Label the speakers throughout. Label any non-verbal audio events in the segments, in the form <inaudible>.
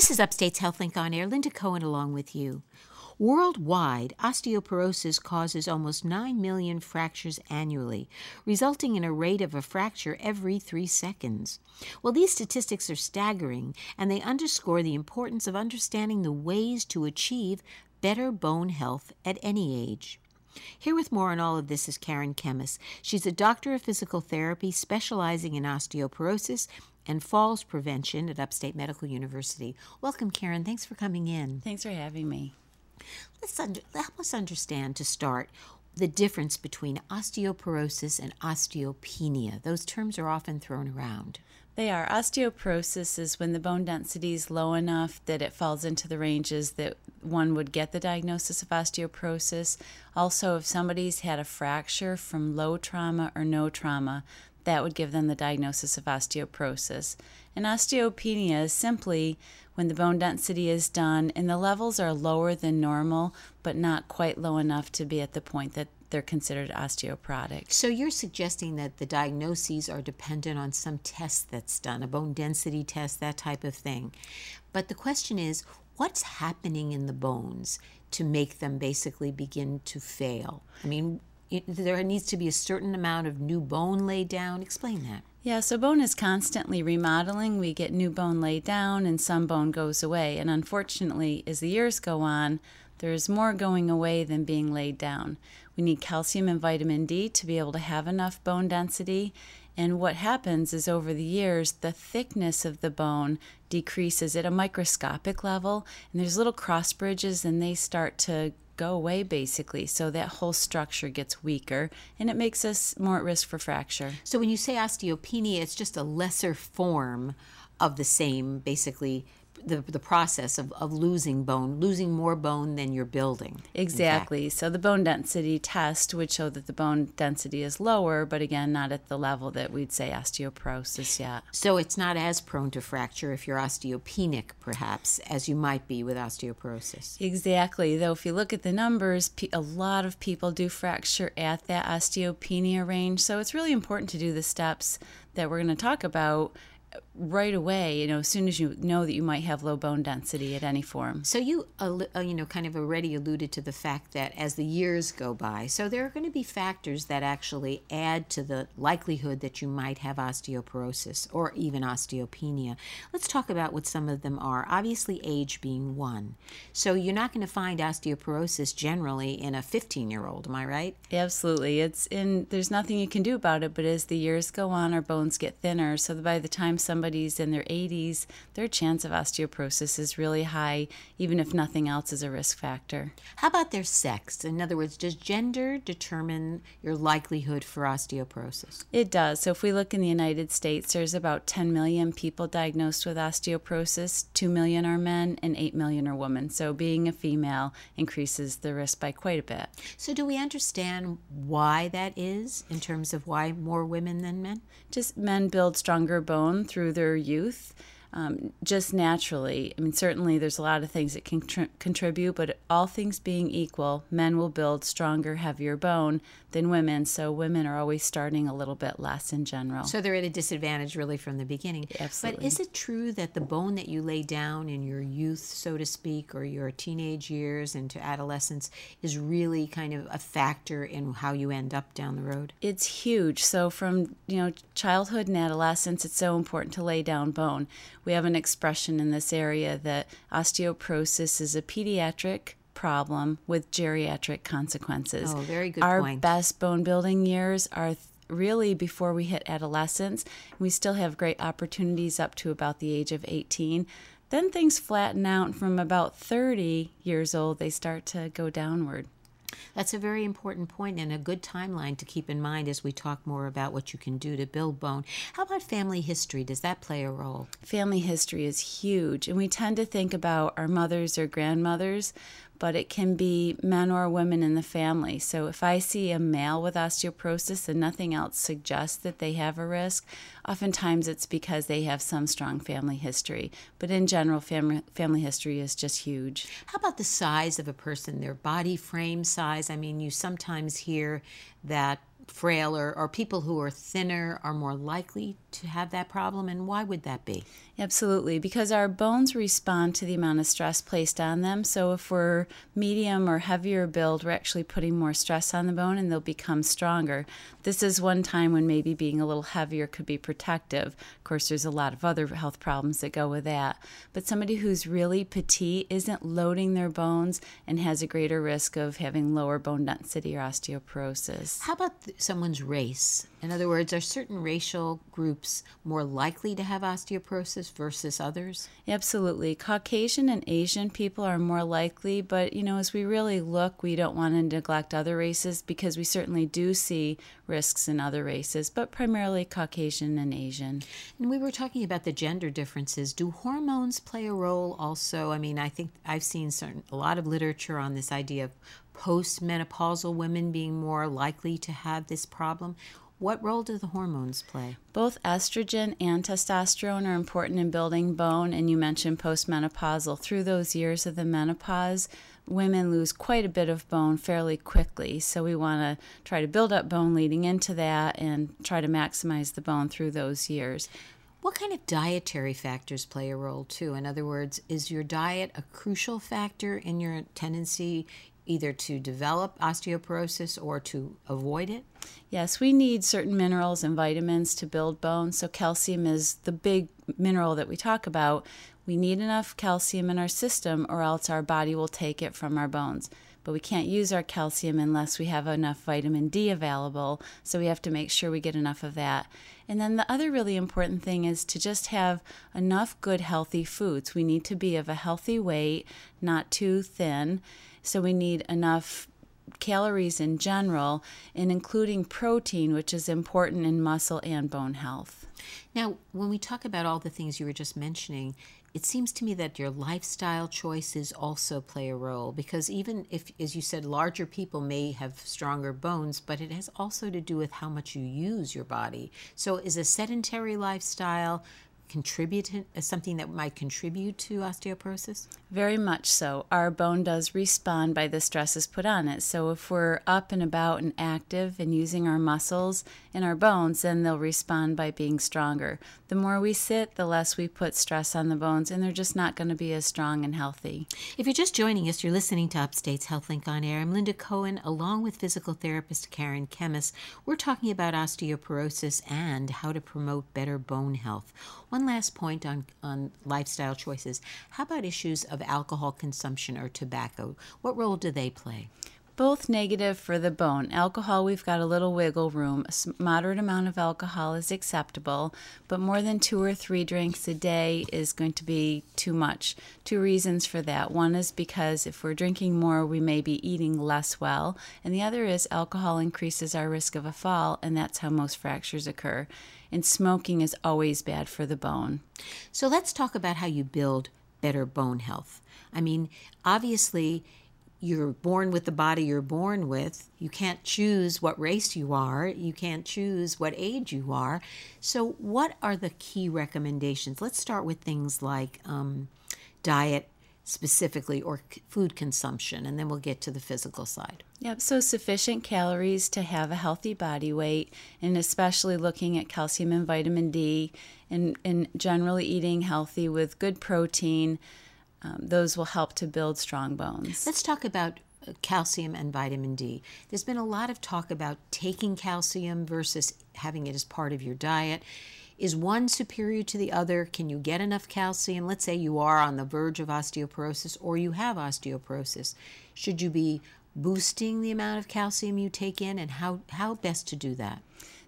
Speaker 1: This is Upstate's HealthLink on Air. Linda Cohen along with you. Worldwide, osteoporosis causes almost 9 million fractures annually, resulting in a rate of a fracture every three seconds. Well, these statistics are staggering, and they underscore the importance of understanding the ways to achieve better bone health at any age. Here with more on all of this is Karen Kemmis. She's a doctor of physical therapy specializing in osteoporosis and falls prevention at Upstate Medical University. Welcome, Karen. Thanks for coming in.
Speaker 2: Thanks for having me.
Speaker 1: Let's under, help us understand to start the difference between osteoporosis and osteopenia. Those terms are often thrown around.
Speaker 2: They are. Osteoporosis is when the bone density is low enough that it falls into the ranges that one would get the diagnosis of osteoporosis. Also, if somebody's had a fracture from low trauma or no trauma, that would give them the diagnosis of osteoporosis. And osteopenia is simply when the bone density is done and the levels are lower than normal, but not quite low enough to be at the point that they're considered osteoporotic.
Speaker 1: So you're suggesting that the diagnoses are dependent on some test that's done, a bone density test, that type of thing. But the question is, what's happening in the bones to make them basically begin to fail? I mean, it, there needs to be a certain amount of new bone laid down. Explain that.
Speaker 2: Yeah, so bone is constantly remodeling. We get new bone laid down and some bone goes away. And unfortunately, as the years go on, there's more going away than being laid down. We need calcium and vitamin D to be able to have enough bone density. And what happens is over the years, the thickness of the bone decreases at a microscopic level, and there's little cross bridges, and they start to go away basically. So that whole structure gets weaker and it makes us more at risk for fracture.
Speaker 1: So when you say osteopenia, it's just a lesser form of the same basically the, the process of, of losing bone, losing more bone than you're building.
Speaker 2: Exactly. So the bone density test would show that the bone density is lower, but again, not at the level that we'd say osteoporosis yet.
Speaker 1: So it's not as prone to fracture if you're osteopenic, perhaps, as you might be with osteoporosis.
Speaker 2: Exactly. Though if you look at the numbers, a lot of people do fracture at that osteopenia range. So it's really important to do the steps that we're going to talk about right away, you know, as soon as you know that you might have low bone density at any form.
Speaker 1: So you, uh, you know, kind of already alluded to the fact that as the years go by, so there are going to be factors that actually add to the likelihood that you might have osteoporosis or even osteopenia. Let's talk about what some of them are. Obviously, age being one. So you're not going to find osteoporosis generally in a 15-year-old. Am I right?
Speaker 2: Absolutely. It's in. There's nothing you can do about it. But as the years go on, our bones get thinner. So by the time somebody's in their 80s, their chance of osteoporosis is really high, even if nothing else is a risk factor.
Speaker 1: How about their sex? In other words, does gender determine your likelihood for osteoporosis?
Speaker 2: It does. So if we look in the United States, there's about 10 million people diagnosed with osteoporosis. 2 million are men and 8 million are women. So being a female increases the risk by quite a bit.
Speaker 1: So do we understand why that is in terms of why more women than men?
Speaker 2: Just men build stronger bone through their youth um, just naturally. I mean, certainly there's a lot of things that can tr- contribute, but all things being equal, men will build stronger, heavier bone than women. So women are always starting a little bit less in general.
Speaker 1: So they're at a disadvantage really from the beginning.
Speaker 2: Absolutely.
Speaker 1: But is it true that the bone that you lay down in your youth, so to speak, or your teenage years into adolescence is really kind of a factor in how you end up down the road?
Speaker 2: It's huge. So from, you know, childhood and adolescence, it's so important to lay down bone we have an expression in this area that osteoporosis is a pediatric problem with geriatric consequences.
Speaker 1: Oh, very good
Speaker 2: Our
Speaker 1: point.
Speaker 2: best bone building years are really before we hit adolescence. We still have great opportunities up to about the age of 18. Then things flatten out from about 30 years old, they start to go downward.
Speaker 1: That's a very important point and a good timeline to keep in mind as we talk more about what you can do to build bone. How about family history? Does that play a role?
Speaker 2: Family history is huge, and we tend to think about our mothers or grandmothers, but it can be men or women in the family. So if I see a male with osteoporosis and nothing else suggests that they have a risk, oftentimes it's because they have some strong family history. But in general, family family history is just huge.
Speaker 1: How about the size of a person, their body frame size? I mean, you sometimes hear that frailer or people who are thinner are more likely to have that problem, and why would that be?
Speaker 2: Absolutely, because our bones respond to the amount of stress placed on them. So if we're medium or heavier build, we're actually putting more stress on the bone and they'll become stronger. This is one time when maybe being a little heavier could be protective. Of course, there's a lot of other health problems that go with that. But somebody who's really petite isn't loading their bones and has a greater risk of having lower bone density or osteoporosis.
Speaker 1: How about someone's race? In other words, are certain racial groups more likely to have osteoporosis versus others?
Speaker 2: Absolutely. Caucasian and Asian people are more likely, but you know, as we really look, we don't want to neglect other races because we certainly do see risks in other races, but primarily Caucasian and Asian.
Speaker 1: And we were talking about the gender differences. Do hormones play a role also? I mean, I think I've seen certain, a lot of literature on this idea of postmenopausal women being more likely to have this problem. What role do the hormones play?
Speaker 2: Both estrogen and testosterone are important in building bone, and you mentioned postmenopausal. Through those years of the menopause, women lose quite a bit of bone fairly quickly. So we want to try to build up bone leading into that and try to maximize the bone through those years.
Speaker 1: What kind of dietary factors play a role too? In other words, is your diet a crucial factor in your tendency either to develop osteoporosis or to avoid it?
Speaker 2: Yes, we need certain minerals and vitamins to build bone. So, calcium is the big mineral that we talk about. We need enough calcium in our system, or else our body will take it from our bones. But we can't use our calcium unless we have enough vitamin D available. So, we have to make sure we get enough of that. And then the other really important thing is to just have enough good, healthy foods. We need to be of a healthy weight, not too thin so we need enough calories in general, and including protein, which is important in muscle and bone health.
Speaker 1: Now, when we talk about all the things you were just mentioning, it seems to me that your lifestyle choices also play a role because even if, as you said, larger people may have stronger bones, but it has also to do with how much you use your body. So, is a sedentary lifestyle contribute as uh, something that might contribute to osteoporosis?
Speaker 2: Very much so. Our bone does respond by the stresses put on it. So if we're up and about and active and using our muscles and our bones, then they'll respond by being stronger. The more we sit, the less we put stress on the bones, and they're just not going to be as strong and healthy.
Speaker 1: If you're just joining us, you're listening to Upstate's HealthLink on Air. I'm Linda Cohen, along with physical therapist Karen Kemmis. We're talking about osteoporosis and how to promote better bone health. One last point on, on lifestyle choices. How about issues of alcohol consumption or tobacco? What role do they play?
Speaker 2: Both negative for the bone. Alcohol, we've got a little wiggle room. A moderate amount of alcohol is acceptable, but more than two or three drinks a day is going to be too much. Two reasons for that. One is because if we're drinking more, we may be eating less well, and the other is alcohol increases our risk of a fall, and that's how most fractures occur. And smoking is always bad for the bone.
Speaker 1: So let's talk about how you build better bone health. I mean, obviously, you're born with the body you're born with. You can't choose what race you are. You can't choose what age you are. So, what are the key recommendations? Let's start with things like um, diet specifically or food consumption, and then we'll get to the physical side.
Speaker 2: Yep, so sufficient calories to have a healthy body weight, and especially looking at calcium and vitamin D, and, and generally eating healthy with good protein um, those will help to build strong bones.
Speaker 1: Let's talk about uh, calcium and vitamin D. There's been a lot of talk about taking calcium versus having it as part of your diet. Is one superior to the other? Can you get enough calcium? Let's say you are on the verge of osteoporosis or you have osteoporosis. Should you be boosting the amount of calcium you take in and how, how best to do that?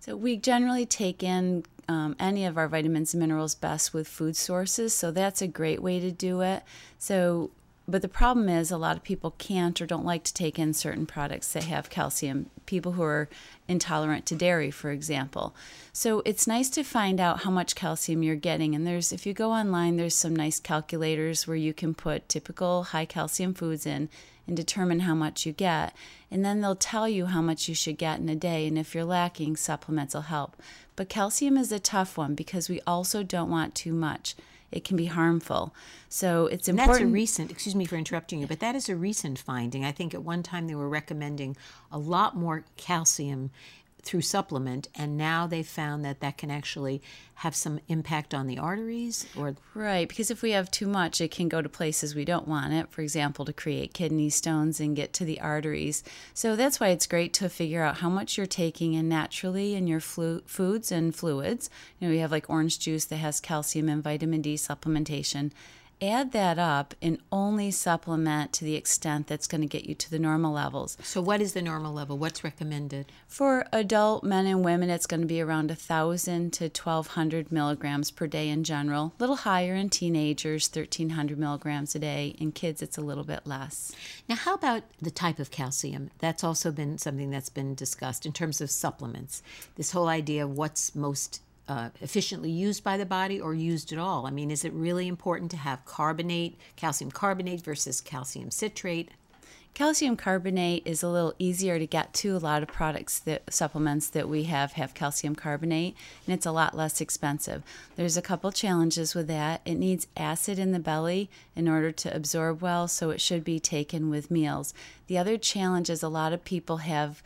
Speaker 2: So, we generally take in um, any of our vitamins and minerals best with food sources. So that's a great way to do it. So, but the problem is a lot of people can't or don't like to take in certain products that have calcium. People who are intolerant to dairy, for example. So it's nice to find out how much calcium you're getting. And there's, if you go online, there's some nice calculators where you can put typical high calcium foods in and determine how much you get. And then they'll tell you how much you should get in a day. And if you're lacking, supplements will help. But calcium is a tough one because we also don't want too much. It can be harmful. So it's important.
Speaker 1: that's a recent, excuse me for interrupting you, but that is a recent finding. I think at one time they were recommending a lot more calcium through supplement, and now they've found that that can actually have some impact on the arteries or
Speaker 2: Right, because if we have too much, it can go to places we don't want it, for example, to create kidney stones and get to the arteries. So that's why it's great to figure out how much you're taking in naturally in your flu- foods and fluids. You know, we have like orange juice that has calcium and vitamin D supplementation add that up and only supplement to the extent that's going to get you to the normal levels.
Speaker 1: So, what is the normal level? What's recommended?
Speaker 2: For adult men and women, it's going to be around 1,000 to 1,200 milligrams per day in general. A little higher in teenagers, 1,300 milligrams a day. In kids, it's a little bit less.
Speaker 1: Now, how about the type of calcium? That's also been something that's been discussed in terms of supplements. This whole idea of what's most uh, efficiently used by the body or used at all? I mean, is it really important to have carbonate, calcium carbonate versus calcium citrate?
Speaker 2: Calcium carbonate is a little easier to get to. A lot of products that supplements that we have have calcium carbonate, and it's a lot less expensive. There's a couple challenges with that. It needs acid in the belly in order to absorb well, so it should be taken with meals. The other challenge is a lot of people have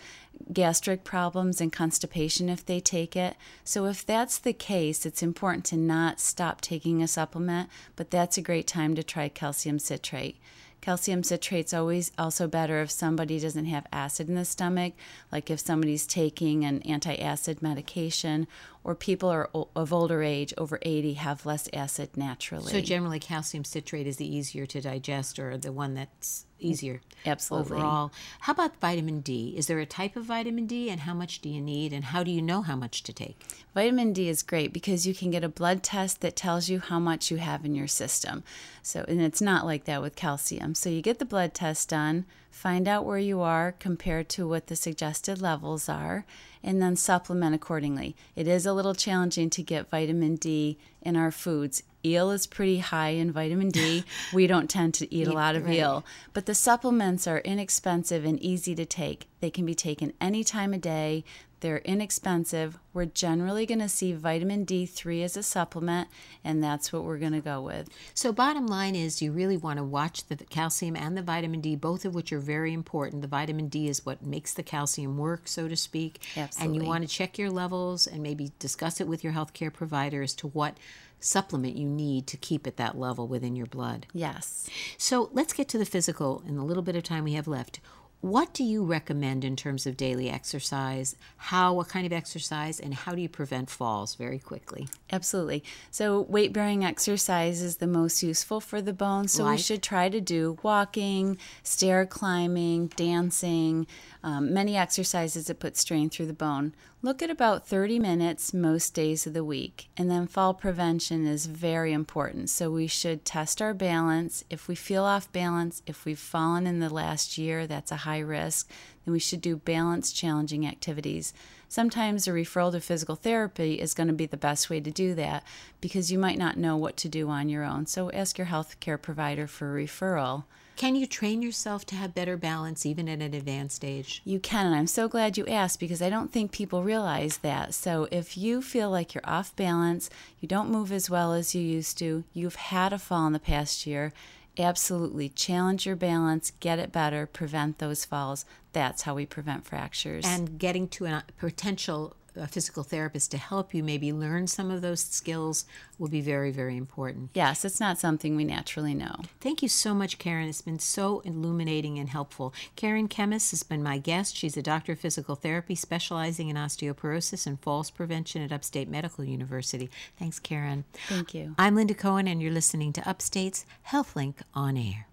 Speaker 2: gastric problems and constipation if they take it. So, if that's the case, it's important to not stop taking a supplement, but that's a great time to try calcium citrate. Calcium citrate's always also better if somebody doesn't have acid in the stomach, like if somebody's taking an anti-acid medication, or people are of older age, over 80, have less acid naturally.
Speaker 1: So generally, calcium citrate is the easier to digest, or the one that's easier
Speaker 2: Absolutely.
Speaker 1: overall. How about vitamin D? Is there a type of vitamin D, and how much do you need, and how do you know how much to take?
Speaker 2: Vitamin D is great because you can get a blood test that tells you how much you have in your system. So, and it's not like that with calcium. So, you get the blood test done, find out where you are compared to what the suggested levels are, and then supplement accordingly. It is a little challenging to get vitamin D in our foods. Eel is pretty high in vitamin D. <laughs> we don't tend to eat a lot of
Speaker 1: right.
Speaker 2: eel, but the supplements are inexpensive and easy to take. They can be taken any time of day. They're inexpensive. We're generally going to see vitamin D3 as a supplement, and that's what we're going to go with.
Speaker 1: So, bottom line is you really want to watch the calcium and the vitamin D, both of which are very important. The vitamin D is what makes the calcium work, so to speak.
Speaker 2: Absolutely.
Speaker 1: And you want to check your levels and maybe discuss it with your healthcare provider as to what supplement you need to keep at that level within your blood.
Speaker 2: Yes.
Speaker 1: So, let's get to the physical in the little bit of time we have left. What do you recommend in terms of daily exercise? How, what kind of exercise, and how do you prevent falls very quickly?
Speaker 2: Absolutely. So, weight bearing exercise is the most useful for the bones. So, we should try to do walking, stair climbing, dancing, um, many exercises that put strain through the bone. Look at about 30 minutes most days of the week. And then, fall prevention is very important. So, we should test our balance. If we feel off balance, if we've fallen in the last year, that's a high risk, then we should do balance challenging activities. Sometimes a referral to physical therapy is going to be the best way to do that because you might not know what to do on your own. So ask your health care provider for a referral.
Speaker 1: Can you train yourself to have better balance even at an advanced age?
Speaker 2: You can, and I'm so glad you asked because I don't think people realize that. So, if you feel like you're off balance, you don't move as well as you used to, you've had a fall in the past year, absolutely challenge your balance, get it better, prevent those falls. That's how we prevent fractures.
Speaker 1: And getting to a potential uh, physical therapist to help you maybe learn some of those skills will be very, very important.
Speaker 2: yes, it's not something we naturally know.
Speaker 1: Thank you so much, Karen. It's been so illuminating and helpful. Karen Kemmis has been my guest. She's a doctor of physical therapy specializing in osteoporosis and falls prevention at Upstate Medical University. Thanks, Karen.
Speaker 2: Thank you.
Speaker 1: I'm Linda Cohen, and you're listening to Upstate's HealthLink on Air.